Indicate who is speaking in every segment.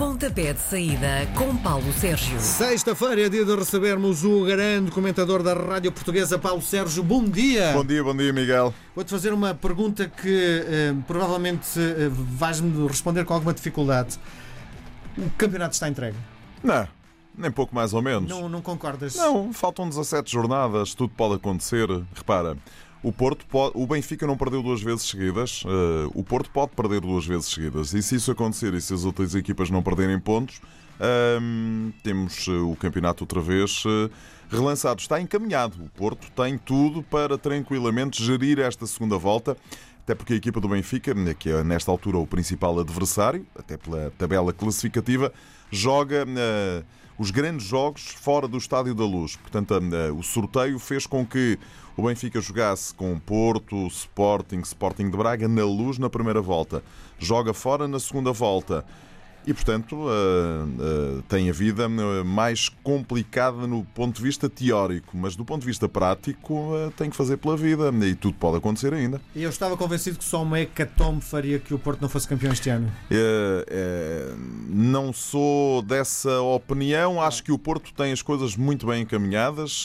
Speaker 1: Pontapé de saída com Paulo Sérgio.
Speaker 2: Sexta-feira é dia de recebermos o grande comentador da Rádio Portuguesa, Paulo Sérgio. Bom dia!
Speaker 3: Bom dia, bom dia, Miguel.
Speaker 2: Vou-te fazer uma pergunta que eh, provavelmente eh, vais-me responder com alguma dificuldade. O campeonato está entregue?
Speaker 3: Não, nem pouco mais ou menos.
Speaker 2: Não, não concordas?
Speaker 3: Não, faltam 17 jornadas, tudo pode acontecer. Repara, o Porto pode, o Benfica não perdeu duas vezes seguidas. Uh, o Porto pode perder duas vezes seguidas. E se isso acontecer e se as outras equipas não perderem pontos, uh, temos uh, o campeonato outra vez eh, relançado. Está encaminhado. O Porto tem tudo para tranquilamente gerir esta segunda volta. Até porque a equipa do Benfica, que é nesta altura o principal adversário, até pela tabela classificativa, joga uh, os grandes jogos fora do Estádio da Luz. Portanto, o sorteio fez com que o Benfica jogasse com Porto, Sporting, Sporting de Braga na Luz na primeira volta. Joga fora na segunda volta e, portanto, uh, uh, tem a vida mais complicada no ponto de vista teórico, mas do ponto de vista prático, uh, tem que fazer pela vida e tudo pode acontecer ainda.
Speaker 2: Eu estava convencido que só uma hecatombe faria que o Porto não fosse campeão este ano.
Speaker 3: não sou dessa opinião. Acho que o Porto tem as coisas muito bem encaminhadas,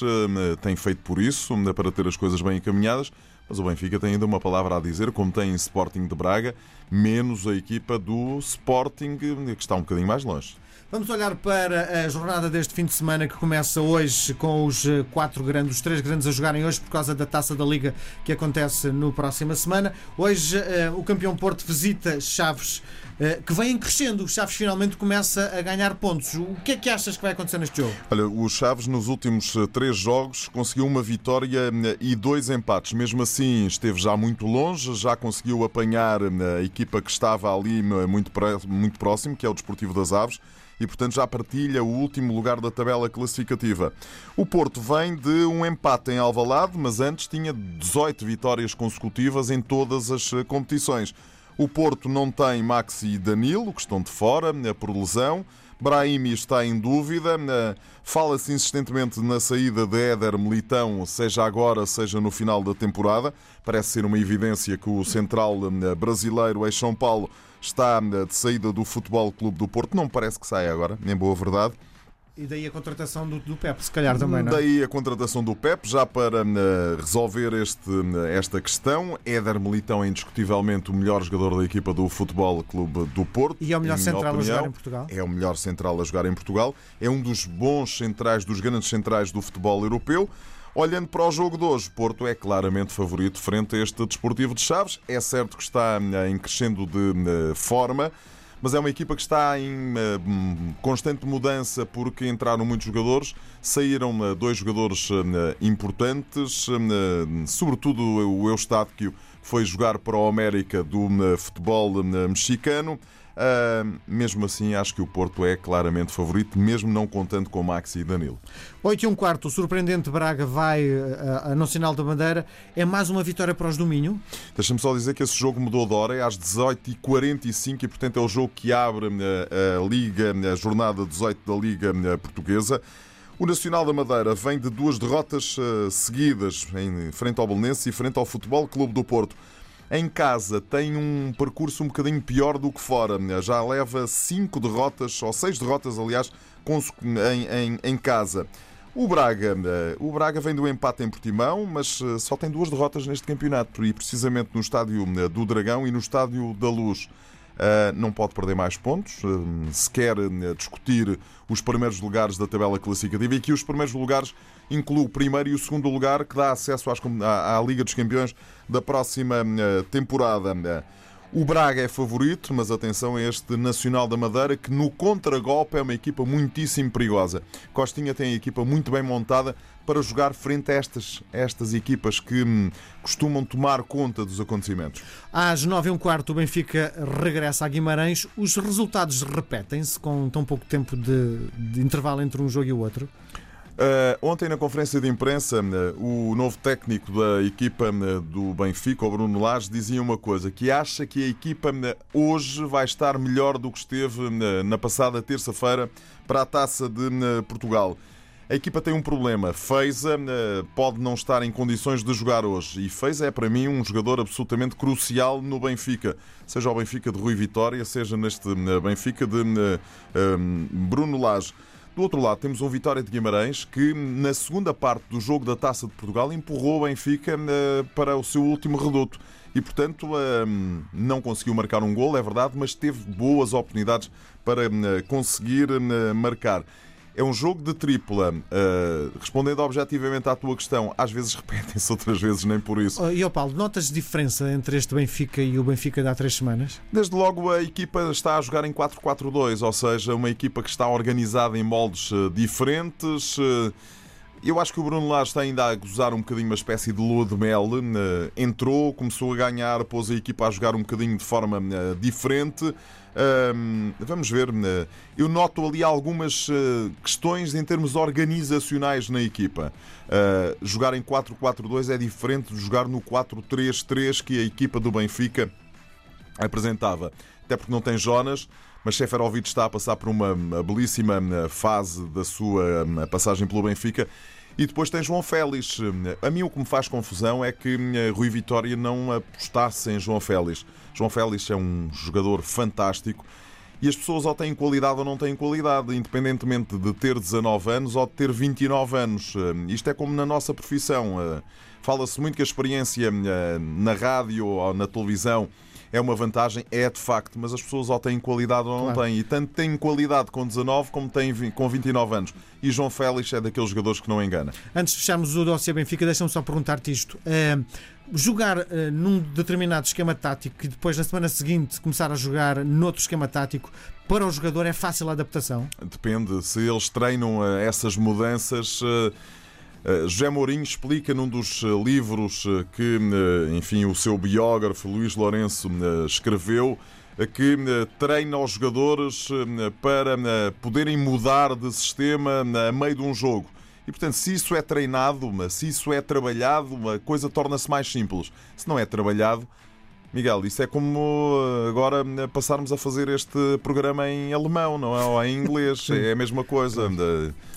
Speaker 3: tem feito por isso, para ter as coisas bem encaminhadas. Mas o Benfica tem ainda uma palavra a dizer, como tem em Sporting de Braga, menos a equipa do Sporting, que está um bocadinho mais longe.
Speaker 2: Vamos olhar para a jornada deste fim de semana que começa hoje com os eh, quatro grandes, os três grandes a jogarem hoje por causa da Taça da Liga que acontece no próxima semana. Hoje eh, o campeão Porto visita Chaves, eh, que vem crescendo. O Chaves finalmente começa a ganhar pontos. O que é que achas que vai acontecer neste jogo?
Speaker 3: Olha, o Chaves nos últimos três jogos conseguiu uma vitória e dois empates. Mesmo assim, esteve já muito longe, já conseguiu apanhar a equipa que estava ali muito, muito próximo, que é o Desportivo das Aves e, portanto, já partilha o último lugar da tabela classificativa. O Porto vem de um empate em Alvalade, mas antes tinha 18 vitórias consecutivas em todas as eh, competições. O Porto não tem Maxi e Danilo, que estão de fora eh, por lesão. Brahimi está em dúvida. Eh, fala-se insistentemente na saída de Éder Militão, seja agora, seja no final da temporada. Parece ser uma evidência que o central brasileiro, ex-São Paulo, está de saída do Futebol Clube do Porto. Não parece que saia agora, em boa verdade.
Speaker 2: E daí a contratação do, do Pep, se calhar também, não
Speaker 3: é? Daí a contratação do Pep, já para uh, resolver este, uh, esta questão. Éder Militão é indiscutivelmente o melhor jogador da equipa do Futebol Clube do Porto.
Speaker 2: E é o melhor central opinião. a jogar em Portugal.
Speaker 3: É o melhor central a jogar em Portugal. É um dos bons centrais, dos grandes centrais do futebol europeu. Olhando para o jogo de hoje, Porto é claramente favorito frente a este Desportivo de Chaves. É certo que está eh, em crescendo de eh, forma, mas é uma equipa que está em eh, constante mudança porque entraram muitos jogadores, saíram dois jogadores importantes, sobretudo o Eustáquio foi jogar para o América do futebol mexicano. Uh, mesmo assim, acho que o Porto é claramente favorito, mesmo não contando com Maxi e Danilo.
Speaker 2: 8 e um quarto, o surpreendente Braga vai uh, a Nacional da Bandeira. É mais uma vitória para os Dominho?
Speaker 3: Deixa-me só dizer que esse jogo mudou de hora, é às 18h45 e, portanto, é o jogo que abre uh, a Liga, a jornada 18 da Liga Portuguesa. O Nacional da Madeira vem de duas derrotas seguidas em frente ao Belenense e frente ao Futebol Clube do Porto em casa tem um percurso um bocadinho pior do que fora. Já leva cinco derrotas, ou seis derrotas, aliás, em, em, em casa. O Braga, eh, o Braga vem do empate em Portimão, mas eh, só tem duas derrotas neste campeonato e precisamente no estádio eh, do Dragão e no estádio da Luz. Não pode perder mais pontos se quer discutir os primeiros lugares da tabela classificativa e aqui os primeiros lugares incluem o primeiro e o segundo lugar que dá acesso à, à Liga dos Campeões da próxima temporada. O Braga é favorito, mas atenção a este Nacional da Madeira, que no contragolpe é uma equipa muitíssimo perigosa. Costinha tem a equipa muito bem montada para jogar frente a estas, estas equipas que hum, costumam tomar conta dos acontecimentos.
Speaker 2: Às nove e um quarto, o Benfica regressa a Guimarães. Os resultados repetem-se com tão pouco tempo de, de intervalo entre um jogo e o outro?
Speaker 3: Uh, ontem, na conferência de imprensa, uh, o novo técnico da equipa uh, do Benfica, o Bruno Lage, dizia uma coisa: que acha que a equipa hoje vai estar melhor do que esteve na passada terça-feira para a taça de Portugal. A equipa tem um problema. Feiza pode não estar em condições de jogar hoje. E Feiza é, para mim, um jogador absolutamente crucial no Benfica. Seja o Benfica de Rui Vitória, seja neste Benfica de Bruno Lage. Do outro lado, temos um Vitória de Guimarães que, na segunda parte do jogo da Taça de Portugal, empurrou o Benfica para o seu último reduto. E, portanto, não conseguiu marcar um gol, é verdade, mas teve boas oportunidades para conseguir marcar. É um jogo de tripla. Uh, respondendo objetivamente à tua questão, às vezes repetem-se, outras vezes nem por isso.
Speaker 2: Oh, e oh Paulo, notas diferença entre este Benfica e o Benfica de há três semanas?
Speaker 3: Desde logo a equipa está a jogar em 4-4-2, ou seja, uma equipa que está organizada em moldes uh, diferentes. Uh, eu acho que o Bruno Lage está ainda a gozar um bocadinho uma espécie de lua de mel. Entrou, começou a ganhar, pôs a equipa a jogar um bocadinho de forma diferente vamos ver, né? eu noto ali algumas uh, questões em termos organizacionais na equipa. Uh, jogar em 4-4-2 é diferente de jogar no 4-3-3 que a equipa do Benfica apresentava. Até porque não tem Jonas, mas Seferovic está a passar por uma belíssima fase da sua passagem pelo Benfica e depois tem João Félix. A mim o que me faz confusão é que eh, Rui Vitória não apostasse em João Félix. João Félix é um jogador fantástico e as pessoas ou têm qualidade ou não têm qualidade, independentemente de ter 19 anos ou de ter 29 anos. Eh, isto é como na nossa profissão. Eh, fala-se muito que a experiência na rádio ou na televisão é uma vantagem, é de facto, mas as pessoas ou têm qualidade ou não claro. têm. E tanto têm qualidade com 19 como têm com 29 anos. E João Félix é daqueles jogadores que não engana.
Speaker 2: Antes de fecharmos o dossiê Benfica, deixa-me só perguntar-te isto. Uh, jogar uh, num determinado esquema tático e depois na semana seguinte começar a jogar noutro esquema tático para o jogador é fácil a adaptação?
Speaker 3: Depende. Se eles treinam uh, essas mudanças. Eh, José Mourinho explica num dos eh, livros eh, que, enfim, o seu biógrafo Luís Lourenço escreveu que treina os jogadores para poderem mudar de sistema a meio de um jogo. E portanto, se isso é treinado, se isso é trabalhado, a coisa torna-se mais simples. Se não é trabalhado, Miguel, isso é como eh, agora eh, passarmos a fazer este programa em alemão, não é? Ou em inglês, é a mesma coisa.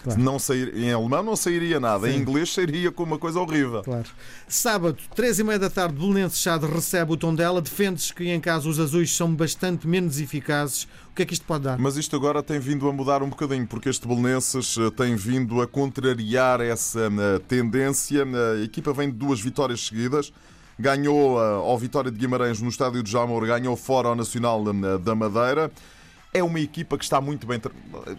Speaker 3: Claro. Não sair, em alemão não sairia nada, Sim. em inglês sairia com uma coisa horrível.
Speaker 2: Claro. Sábado, três e meia da tarde, Belenenses Chade recebe o tom dela. Defendes que em casa os azuis são bastante menos eficazes. O que é que isto pode dar?
Speaker 3: Mas isto agora tem vindo a mudar um bocadinho, porque este Belenenses eh, tem vindo a contrariar essa tendência. A equipa vem de duas vitórias seguidas ganhou ao Vitória de Guimarães no estádio de Jamor, ganhou fora ao Nacional da Madeira. É uma equipa que está muito bem.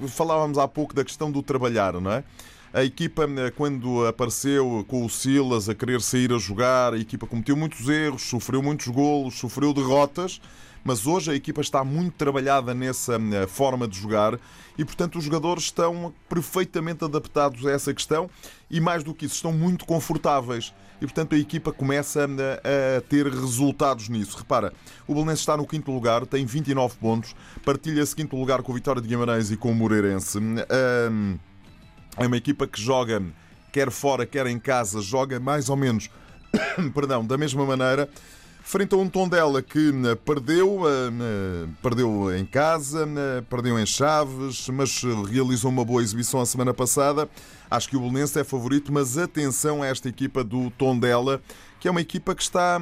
Speaker 3: Falávamos há pouco da questão do trabalhar, não é? A equipa, quando apareceu com o Silas a querer sair a jogar, a equipa cometeu muitos erros, sofreu muitos golos, sofreu derrotas mas hoje a equipa está muito trabalhada nessa eh, forma de jogar e, portanto, os jogadores estão perfeitamente adaptados a essa questão e, mais do que isso, estão muito confortáveis. E, portanto, a equipa começa eh, a ter resultados nisso. Repara, o Belenenses está no quinto lugar, tem 29 pontos, partilha-se quinto lugar com o Vitória de Guimarães e com o Moreirense. É uma equipa que joga, quer fora, quer em casa, joga mais ou menos, perdão, da mesma maneira frente a um Tondela que eh, perdeu, eh, perdeu em casa, perdeu em Chaves, mas realizou uma boa exibição a semana passada. Acho que o Belenense é favorito, mas atenção a esta equipa do Tondela, que é uma equipa que está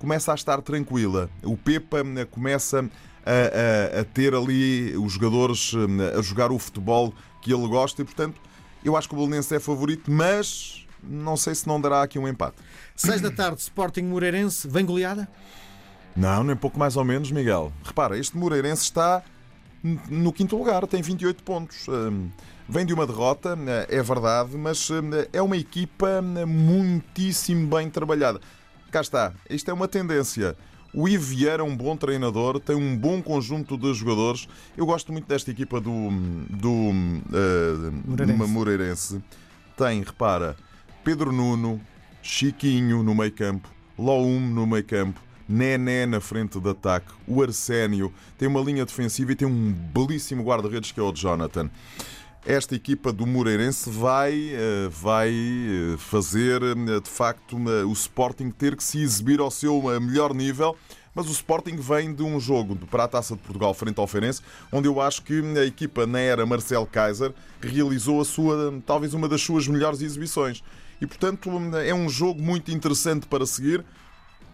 Speaker 3: começa a estar tranquila. O Pepa começa a, a, a ter ali os jogadores a jogar o futebol que ele gosta e, portanto, eu acho que o Belenense é favorito, mas não sei se não dará aqui um empate.
Speaker 2: 6 da tarde, Sporting Moreirense, vem goleada?
Speaker 3: Não, nem pouco mais ou menos, Miguel. Repara, este Moreirense está no quinto lugar, tem 28 pontos. Hum, vem de uma derrota, é verdade, mas hum, é uma equipa hum, muitíssimo bem trabalhada. Cá está, isto é uma tendência. O Ivo Vieira é um bom treinador, tem um bom conjunto de jogadores. Eu gosto muito desta equipa do, do uh, Moreirense. Moreirense. Tem, repara, Pedro Nuno, Chiquinho no meio campo, Loum no meio campo, Nené na frente de ataque, o Arsénio tem uma linha defensiva e tem um belíssimo guarda-redes que é o Jonathan. Esta equipa do Moreirense vai, eh, vai eh, fazer, eh, de facto, o Sporting ter que se exibir ao seu melhor nível Mas o Sporting vem de um jogo para a Taça de Portugal frente ao Feirense, onde eu acho que a equipa na era Marcel Kaiser realizou a sua, talvez uma das suas melhores exibições. E portanto é um jogo muito interessante para seguir.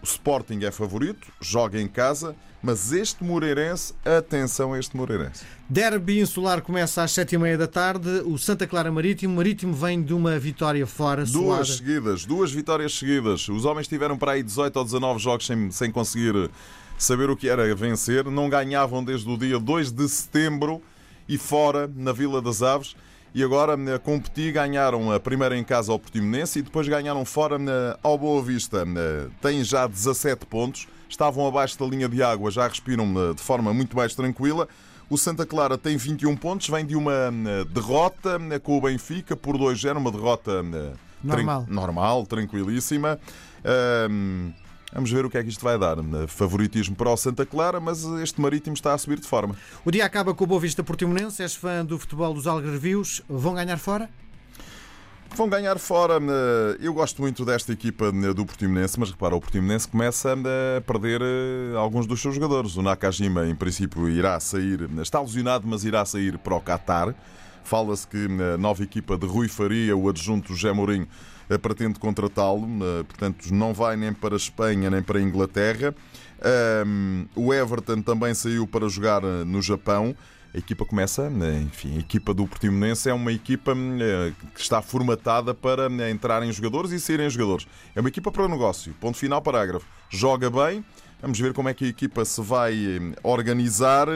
Speaker 3: O Sporting é favorito, joga em casa, mas este Moreirense, atenção a este Moreirense.
Speaker 2: Derby insular começa às sete e meia da tarde. O Santa Clara Marítimo. Marítimo vem de uma vitória fora.
Speaker 3: Duas seguidas, duas vitórias seguidas. Os homens tiveram para aí 18 ou 19 jogos sem, sem conseguir saber o que era vencer. Não ganhavam desde o dia 2 de setembro e fora, na Vila das Aves e agora a competir ganharam a primeira em casa ao Portimonense e depois ganharam fora ao Boa Vista. Têm já 17 pontos, estavam abaixo da linha de água, já respiram de forma muito mais tranquila. O Santa Clara tem 21 pontos, vem de uma derrota com o Benfica por 2-0, uma derrota
Speaker 2: normal,
Speaker 3: normal tranquilíssima. Vamos ver o que é que isto vai dar. Favoritismo para o Santa Clara, mas este Marítimo está a subir de forma.
Speaker 2: O dia acaba com o Boa Vista Portimonense. És fã do futebol dos Algarvios. Vão ganhar fora?
Speaker 3: Vão ganhar fora. Eu gosto muito desta equipa do Portimonense, mas repara, o Portimonense começa a perder eh, alguns dos seus jogadores. O Nakajima, em princípio, irá sair, está lesionado, mas irá sair para o Qatar. Fala-se que a nova equipa de Rui Faria, o adjunto José Mourinho, eh, pretende contratá-lo, eh, portanto não vai nem para a Espanha nem para a Inglaterra. O Everton também saiu para jogar eh, no Japão. A equipa começa, enfim, a equipa do Portimonense é uma equipa que está formatada para entrarem jogadores e saírem jogadores. É uma equipa para o negócio. Ponto final, parágrafo. Joga bem. Vamos ver como é que a equipa se vai organizar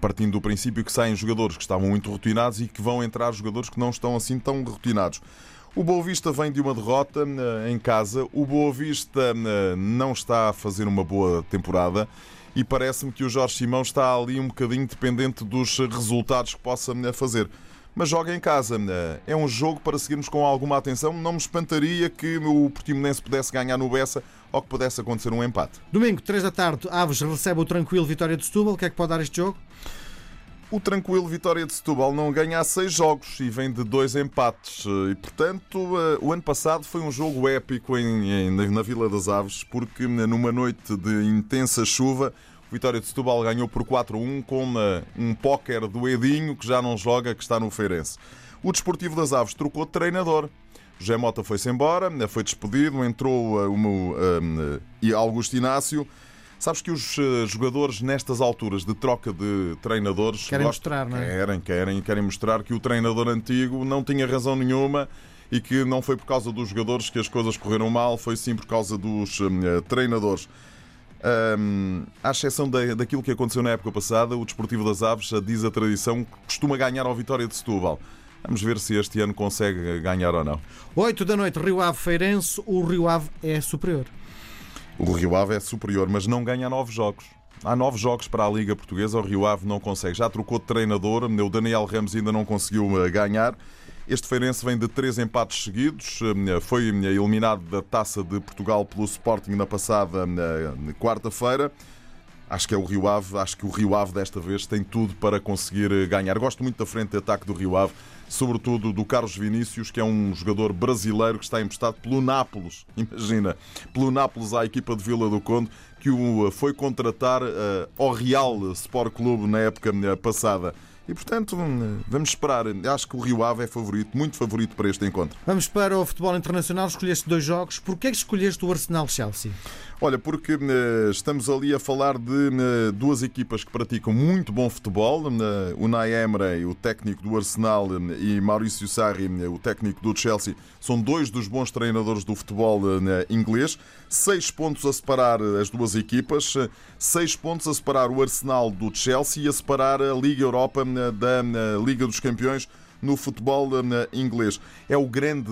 Speaker 3: partindo do princípio que saem jogadores que estavam muito rotinados e que vão entrar jogadores que não estão assim tão rotinados. O Boa Vista vem de uma derrota eh, em casa. O Boa Vista eh, não está a fazer uma boa temporada e parece-me que o Jorge Simão está ali um bocadinho dependente dos resultados que possa eh, fazer. Mas joga em casa. É um jogo para seguirmos com alguma atenção. Não me espantaria que o Portimonense pudesse ganhar no Bessa ou que pudesse acontecer um empate.
Speaker 2: Domingo, 3 da tarde, Aves recebe o tranquilo Vitória de Setúbal. O que é que pode dar este jogo?
Speaker 3: O tranquilo Vitória de Setúbal não ganha há seis jogos e vem de dois empates. E, portanto, eh, o ano passado foi um jogo épico em, em, na Vila das Aves, porque numa noite de intensa chuva, o Vitória de Setúbal ganhou por 4-1 com eh, um póquer do Edinho, que já não joga, que está no Feirense. O Desportivo das Aves trocou de treinador. José Mota foi-se embora, foi despedido, entrou uh, um, um, Augusto Inácio. Sabes que os jogadores, nestas alturas de troca de treinadores,
Speaker 2: querem mostrar, não é?
Speaker 3: Querem, querem, querem mostrar que o treinador antigo não tinha razão nenhuma e que não foi por causa dos jogadores que as coisas correram mal, foi sim por causa dos uh, treinadores. Um, à exceção da, daquilo que aconteceu na época passada, o Desportivo das Aves, diz a tradição, costuma ganhar ao Vitória de Setúbal. Vamos ver se este ano consegue ganhar ou não.
Speaker 2: 8 da noite, Rio Ave Feirense. O Rio Ave é superior.
Speaker 3: O Rio Ave é superior, mas não ganha nove jogos. Há nove jogos para a Liga Portuguesa, o Rio Ave não consegue. Já trocou de treinador, o Daniel Ramos ainda não conseguiu eh, ganhar. Este Feirense vem de três empates seguidos, eh, foi eh, eliminado da Taça de Portugal pelo Sporting na passada quarta-feira. Acho que é o Rio Ave, acho que o Rio Ave desta vez tem tudo para conseguir ganhar. Gosto muito da frente de ataque do Rio Ave sobretudo do Carlos Vinícius, que é um jogador brasileiro que está emprestado pelo Nápoles. Imagina, pelo Nápoles à equipa de Vila do Conde, que o eh, foi contratar uh, ao Real Sport Clube na época eh, passada. E portanto, vamos esperar. Acho que o Rio Ave é favorito, muito favorito para este encontro.
Speaker 2: Vamos para o futebol internacional. Escolheste dois jogos. Porquê é que escolheste o Arsenal-Chelsea?
Speaker 3: Olha, porque uh, estamos ali a falar de uh, duas equipas que praticam muito bom futebol. Uh, o Unai Emery, o técnico do Arsenal, e Maurício Sarri, o técnico do Chelsea, são dois dos bons treinadores do futebol inglês. Seis pontos a separar as duas equipas, seis pontos a separar o Arsenal do Chelsea e a separar a Liga Europa da Liga dos Campeões no futebol inglês. É o grande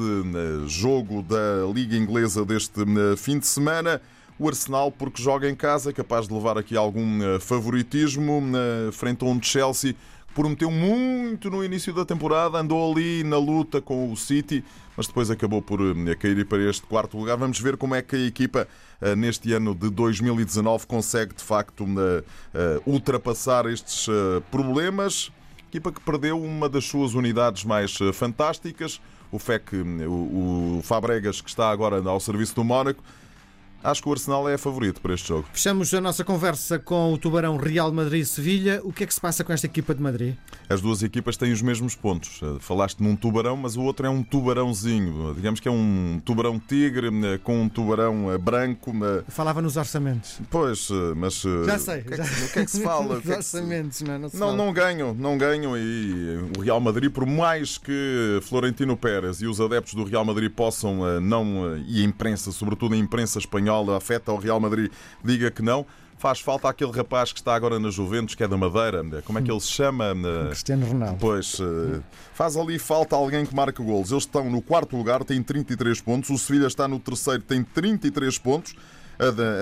Speaker 3: jogo da Liga Inglesa deste fim de semana o Arsenal, porque joga em casa, capaz de levar aqui algum eh, favoritismo eh, frente a um Chelsea que prometeu muito no início da temporada, andou ali na luta com o City, mas depois acabou por eh, cair para este quarto lugar. Vamos ver como é que a equipa neste ano de 2019 consegue de facto ultrapassar estes problemas. Equipa que perdeu uma das suas unidades mais fantásticas, o FEC, o Fabregas, que está agora ao serviço do Mónaco, Acho que o Arsenal é favorito para este jogo.
Speaker 2: Fechamos a nossa conversa com o Tubarão Real Madrid-Sevilha. O que é que se passa com esta equipa de Madrid?
Speaker 3: As duas equipas têm os mesmos pontos. Eh, Falaste num tubarão, mas o outro é um tubarãozinho. Digamos que é um tubarão tigre eh, com um tubarão eh, branco. eh,
Speaker 2: Falava nos orçamentos.
Speaker 3: Pois, eh, mas. eh,
Speaker 2: Já sei.
Speaker 3: O que é
Speaker 2: já-
Speaker 3: que, o que é que se fala?
Speaker 2: Os
Speaker 3: é se-
Speaker 2: orçamentos, não é? Não, se
Speaker 3: Não,
Speaker 2: fala.
Speaker 3: não ganham, não ganham e o Real Madrid, por mais que Florentino Pérez e os adeptos do Real Madrid possam eh, não, eh, e a imprensa, sobretudo a imprensa espanhola, afeta ao Real Madrid, diga que não, faz falta aquele rapaz que está agora na Juventus, que é da Madeira, como é que ele se chama?
Speaker 2: Cristiano Ronaldo.
Speaker 3: Pois, eh, faz ali falta alguém que marque golos. Eles estão no quarto lugar, têm 33 pontos. O Sevilha está no terceiro, tem 33 pontos.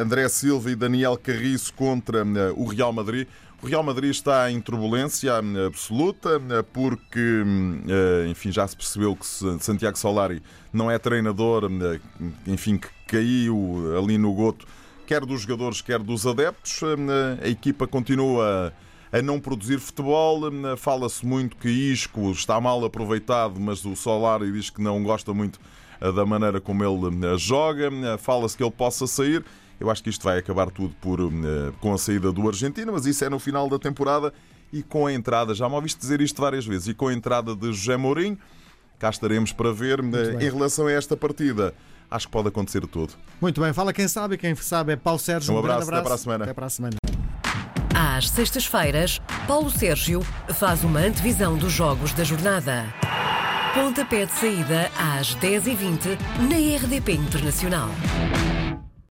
Speaker 3: André Silva e Daniel Carriço contra eh, o Real Madrid. O Real Madrid está em turbulência absoluta porque, eh, enfim, já se percebeu que Santiago Solari não é treinador, eh, enfim, que caiu ali no goto, quer dos jogadores, quer dos adeptos. Eh, A equipa continua a não produzir futebol. Fala-se muito que Isco está mal aproveitado, mas o Solari diz que não gosta muito da maneira como ele joga. Fala-se que ele possa sair. Eu acho que isto vai acabar tudo por, eh, com a saída do Argentino, mas isso é no final da temporada e com a entrada, já me ouviste dizer isto várias vezes, e com a entrada de José Mourinho, cá estaremos para ver eh,
Speaker 2: bem.
Speaker 3: em relação a esta partida. Acho que pode acontecer tudo.
Speaker 2: Muito bem, fala quem sabe, e quem sabe é Paulo Sérgio.
Speaker 3: Um
Speaker 2: grande
Speaker 3: abraço, até para a semana.
Speaker 2: Até para a semana.
Speaker 1: Às sextas-feiras, Paulo Sérgio faz uma antevisão dos jogos da jornada. Pontapé de saída às 10h20 na RDP Internacional.